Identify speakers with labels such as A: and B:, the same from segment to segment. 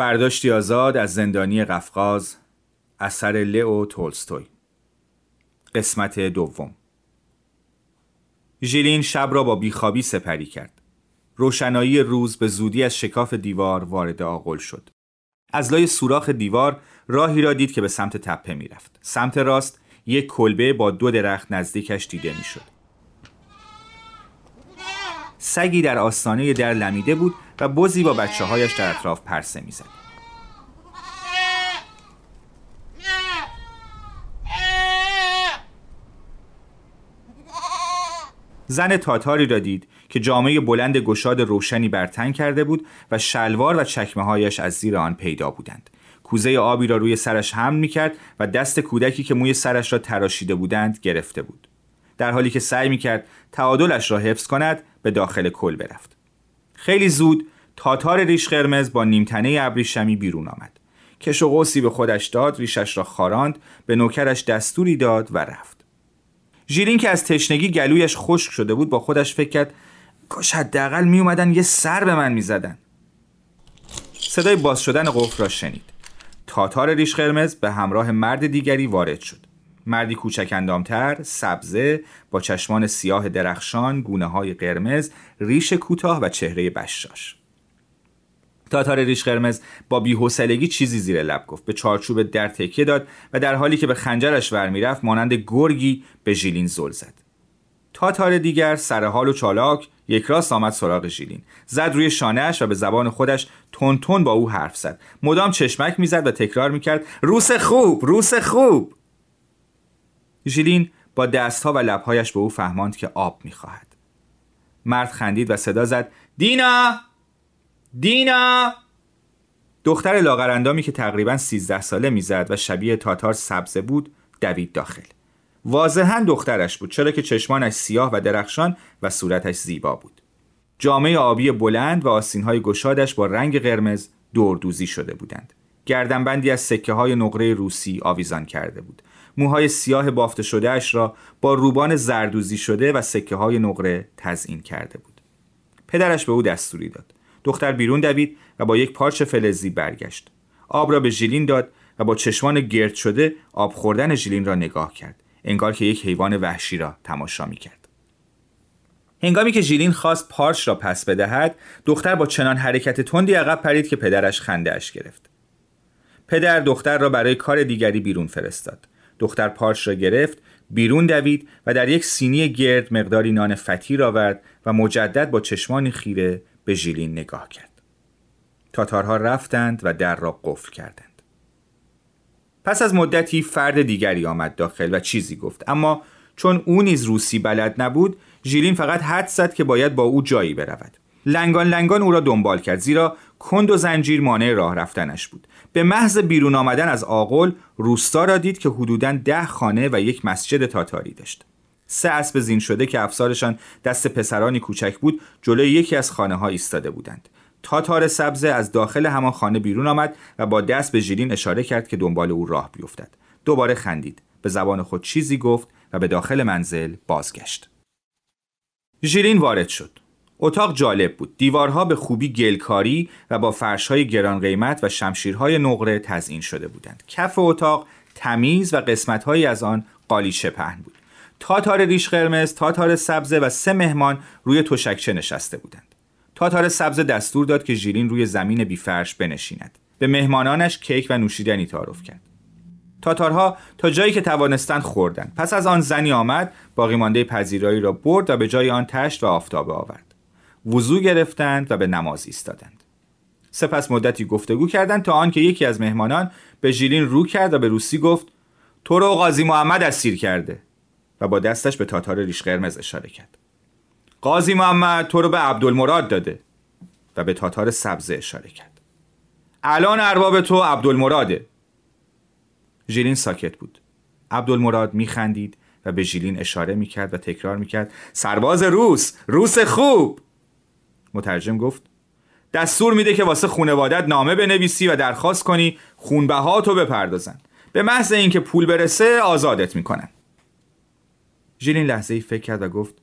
A: برداشتی آزاد از زندانی قفقاز اثر لئو تولستوی. قسمت دوم. ژیلین شب را با بیخوابی سپری کرد. روشنایی روز به زودی از شکاف دیوار وارد آغل شد. از لای سوراخ دیوار راهی را دید که به سمت تپه می‌رفت سمت راست یک کلبه با دو درخت نزدیکش دیده می‌شد سگی در آستانه در لمیده بود و بزی با بچه هایش در اطراف پرسه می‌زد. زن تاتاری را دید که جامعه بلند گشاد روشنی بر تن کرده بود و شلوار و چکمه هایش از زیر آن پیدا بودند. کوزه آبی را روی سرش حمل می کرد و دست کودکی که موی سرش را تراشیده بودند گرفته بود. در حالی که سعی می کرد تعادلش را حفظ کند به داخل کل برفت. خیلی زود تاتار ریش قرمز با نیمتنه ابریشمی بیرون آمد. کش و قوسی به خودش داد ریشش را خاراند به نوکرش دستوری داد و رفت. ژیلین که از تشنگی گلویش خشک شده بود با خودش فکر کرد کاش حداقل می اومدن یه سر به من می‌زدن. صدای باز شدن قفل را شنید. تاتار ریش قرمز به همراه مرد دیگری وارد شد. مردی کوچک اندامتر، سبزه، با چشمان سیاه درخشان، گونه های قرمز، ریش کوتاه و چهره بشاش. تاتار ریش قرمز با بیحوصلگی چیزی زیر لب گفت. به چارچوب در تکیه داد و در حالی که به خنجرش ور می‌رفت مانند گرگی به ژیلین زل زد. تاتار دیگر سرحال و چالاک یک راست آمد سراغ ژیلین. زد روی شانهش و به زبان خودش تون با او حرف زد. مدام چشمک می‌زد و تکرار می‌کرد روس خوب روس خوب! ژیلین با دستها و لبهایش به او فهماند که آب می‌خواهد. مرد خندید و صدا زد دینا! دینا! دختر لاغرندامی که تقریبا 13 ساله می‌زد و شبیه تاتار سبزه بود دوید داخل. واضحا دخترش بود چرا که چشمانش سیاه و درخشان و صورتش زیبا بود. جامعه آبی بلند و آسینهای گشادش با رنگ قرمز دوردوزی شده بودند. گردنبندی از سکه های نقره روسی آویزان کرده بود. موهای سیاه بافته شده اش را با روبان زردوزی شده و سکه های نقره تزئین کرده بود. پدرش به او دستوری داد. دختر بیرون دوید و با یک پارچ فلزی برگشت. آب را به ژیلین داد و با چشمان گرد شده آب خوردن ژیلین را نگاه کرد. انگار که یک حیوان وحشی را تماشا می کرد. هنگامی که ژیلین خواست پارچ را پس بدهد دختر با چنان حرکت تندی عقب پرید که پدرش خنده اش گرفت. پدر دختر را برای کار دیگری بیرون فرستاد. دختر پارچ را گرفت بیرون دوید و در یک سینی گرد مقداری نان فطیر آورد و مجدد با چشمانی خیره به ژیلین نگاه کرد. تاتارها رفتند و در را قفل کردند. پس از مدتی فرد دیگری آمد داخل و چیزی گفت. اما چون او نیز روسی بلد نبود ژیلین فقط حد زد که باید با او جایی برود. لنگان لنگان او را دنبال کرد زیرا کند و زنجیر مانع راه رفتنش بود. به محض بیرون آمدن از آقل روستا را دید که حدوداً ده خانه و یک مسجد تاتاری داشت. سه اسب زین شده که افسارشان دست پسرانی کوچک بود جلوی یکی از خانه ها ایستاده بودند. تاتار سبزه از داخل همان خانه بیرون آمد و با دست به ژیلین اشاره کرد که دنبال او راه بیفتد. دوباره خندید. به زبان خود چیزی گفت و به داخل منزل بازگشت. ژیلین وارد شد. اتاق جالب بود. دیوارها به خوبی گلکاری و با فرشهای گران قیمت و شمشیرهای نقره تزئین شده بودند. کف اتاق تمیز و قسمتهایی از آن قالیچه پهن بود. تاتار ریش قرمز تاتار سبز و سه مهمان روی تشکچه نشسته بودند. تاتار سبز دستور داد که ژیلین روی زمین بیفرش بنشیند. به مهمانانش کیک و نوشیدنی تعارف کرد. تاتارها تا جایی که توانستند خوردند. پس از آن زنی آمد باقی مانده پذیرایی را برد و به جای آن تشت و آفتابه آورد. وضو گرفتند و به نماز ایستادند. سپس مدتی گفتگو کردند تا آنکه یکی از مهمانان به ژیلین رو کرد و به روسی گفت تو رو قاضی محمد اسیر کرده. و با دستش به تاتار ریش قرمز اشاره کرد. قاضی محمد تو رو به عبدالمراد داده و به تاتار سبز اشاره کرد. الان ارباب تو عبدالمراده. ژیلین ساکت بود. عبدالمراد میخندید و به ژیلین اشاره می‌کرد و تکرار می‌کرد سرباز روس روس خوب! مترجم گفت دستور میده که واسه خونوادت نامه بنویسی و درخواست کنی خونبهاتو بپردازن. به محض اینکه پول برسه آزادت می‌کنن. ژیلین لحظه ای فکر کرد و گفت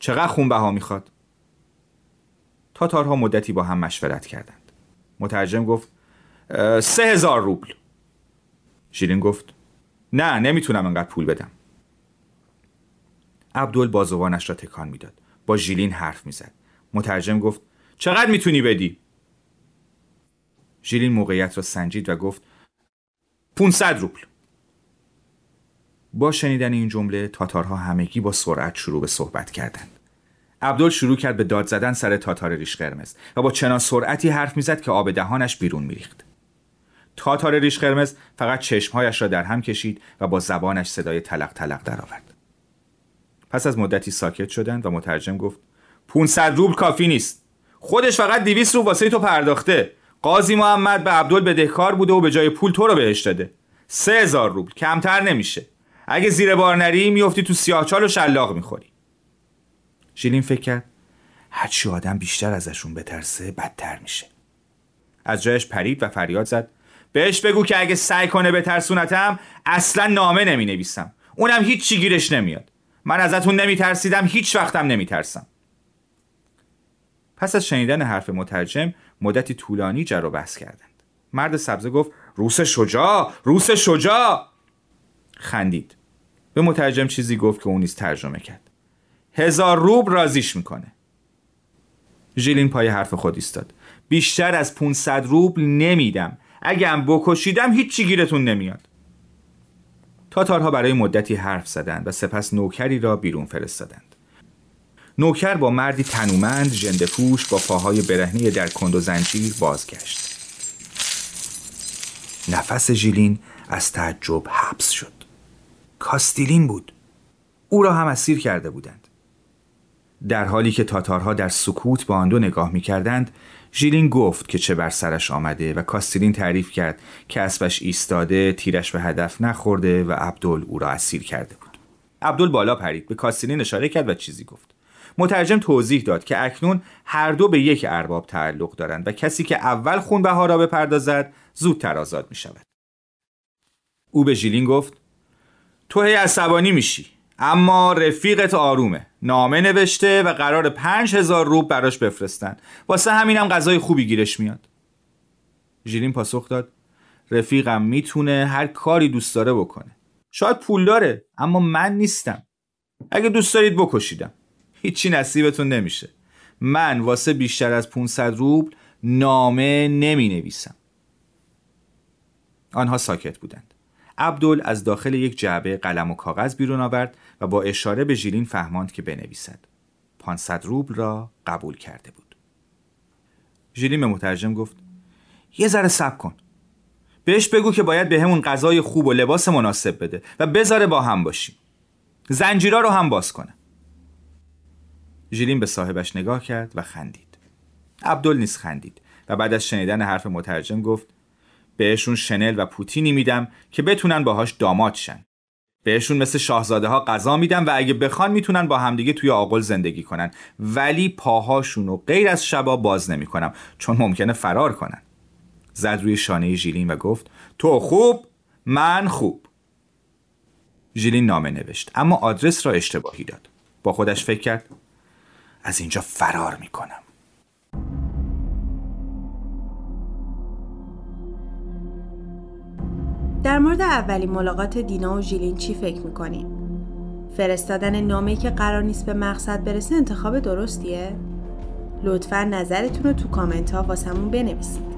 A: چقدر خونبها می‌خواد؟ تاتارها مدتی با هم مشورت کردند. مترجم گفت سه هزار روبل. ژیلین گفت نه نمی‌تونم انقدر پول بدم. عبدول بازوانش را تکان می‌داد. با ژیلین حرف می‌زد. مترجم گفت چقدر می‌تونی بدی؟ ژیلین موقعیت را سنجید و گفت 500 روبل. با شنیدن این جمله تاتارها همگی با سرعت شروع به صحبت کردند. عبدال شروع کرد به داد زدن سر تاتار ریش قرمز و با چنان سرعتی حرف می‌زد که آب دهانش بیرون میریخت. تاتار ریش قرمز فقط چشمهایش را در هم کشید و با زبانش صدای تلق تلق درآورد. پس از مدتی ساکت شدند و مترجم گفت 500 روبل کافی نیست. خودش فقط 200 روبل واسه تو پرداخته. قاضی محمد به عبدال بدهکار بوده و به جای پول تو رو بهش داده. 3000 روبل. کمتر نمیشه. اگه زیر بار نری میفتی تو سیاهچال و شلاق می‌خوری. ژیلین فکر کرد هرچی آدم بیشتر ازشون بترسه بدتر میشه. از جایش پرید و فریاد زد بهش بگو که اگه سعی کنه به ترسونتم اصلا نامه نمی نویسم اونم چی گیرش نمیاد. من ازتون نمی ترسیدم هیچ وقتم نمی ترسم پس از شنیدن حرف مترجم مدتی طولانی جر و بحث کردند. مرد سبزه گفت روس شجاع روس شجاع! خندید. به مترجم چیزی گفت که اون نیز ترجمه کرد. هزار روب رازیش می‌کنه. ژیلین پای حرف خود ایستاد. بیشتر از 500 روبل نمیدم. اگه هم بکشیدم هیچی گیرتون نمیاد. تاتارها برای مدتی حرف زدند و سپس نوکری را بیرون فرستادند. نوکر با مردی تنومند ژنده پوش با پاهای برهنه در کند و زنجیر بازگشت. نفس ژیلین از تعجب حبس شد. کاستیلین بود. او را هم اسیر کرده بودند. در حالی که تاتارها در سکوت به آن دو نگاه می کردند ژیلین گفت که چه بر سرش آمده و کاستیلین تعریف کرد که اسبش ایستاده تیرش به هدف نخورده و عبدل او را اسیر کرده بود. عبدل بالا پرید به کاستیلین اشاره کرد و چیزی گفت. مترجم توضیح داد که اکنون هر دو به یک ارباب تعلق دارند و کسی که اول خونبها را بپردازد زودتر آزاد می شود. او به ژیلین گفت تو هی عصبانی میشی. اما رفیقت آرومه. نامه نوشته و قرار پنج هزار روب براش بفرستن. واسه همینم غذای خوبی گیرش میاد. ژیلین پاسخ داد. رفیقم می‌تونه هر کاری دوست داره بکنه. شاید پول داره اما من نیستم. اگه دوست دارید بکشیدم. هیچی نصیبتون نمیشه. من واسه بیشتر از 500 روبل نامه نمی نویسم. آنها ساکت بودند. عبدل از داخل یک جعبه قلم و کاغذ بیرون آورد و با اشاره به ژیلین فهماند که بنویسد. 500 روبل را قبول کرده بود. ژیلین به مترجم گفت یه ذره صبر کن. بهش بگو که باید به همون غذای خوب و لباس مناسب بده و بذاره با هم باشیم. زنجیرا رو هم باز کنه. ژیلین به صاحبش نگاه کرد و خندید. عبدل نیز خندید و بعد از شنیدن حرف مترجم گفت بهشون شنل و پوتینی میدم که بتونن باهاش داماد شن. بهشون مثل شاهزاده ها غذا میدم و اگه بخوان می‌تونن با همدیگه توی آقل زندگی کنن. ولی پاهاشون رو غیر از شبا باز نمی‌کنم چون ممکنه فرار کنن. زد روی شانه ژیلین و گفت تو خوب من خوب. ژیلین نامه نوشت اما آدرس را اشتباهی داد. با خودش فکر کرد از اینجا فرار می‌کنم.
B: در مورد اولین ملاقات دینا و ژیلین چی فکر می‌کنیم؟ فرستادن نامه که قرار نیست به مقصد برسه انتخاب درستیه؟ لطفا نظرتون رو تو کامنت ها واسمون بنویسید.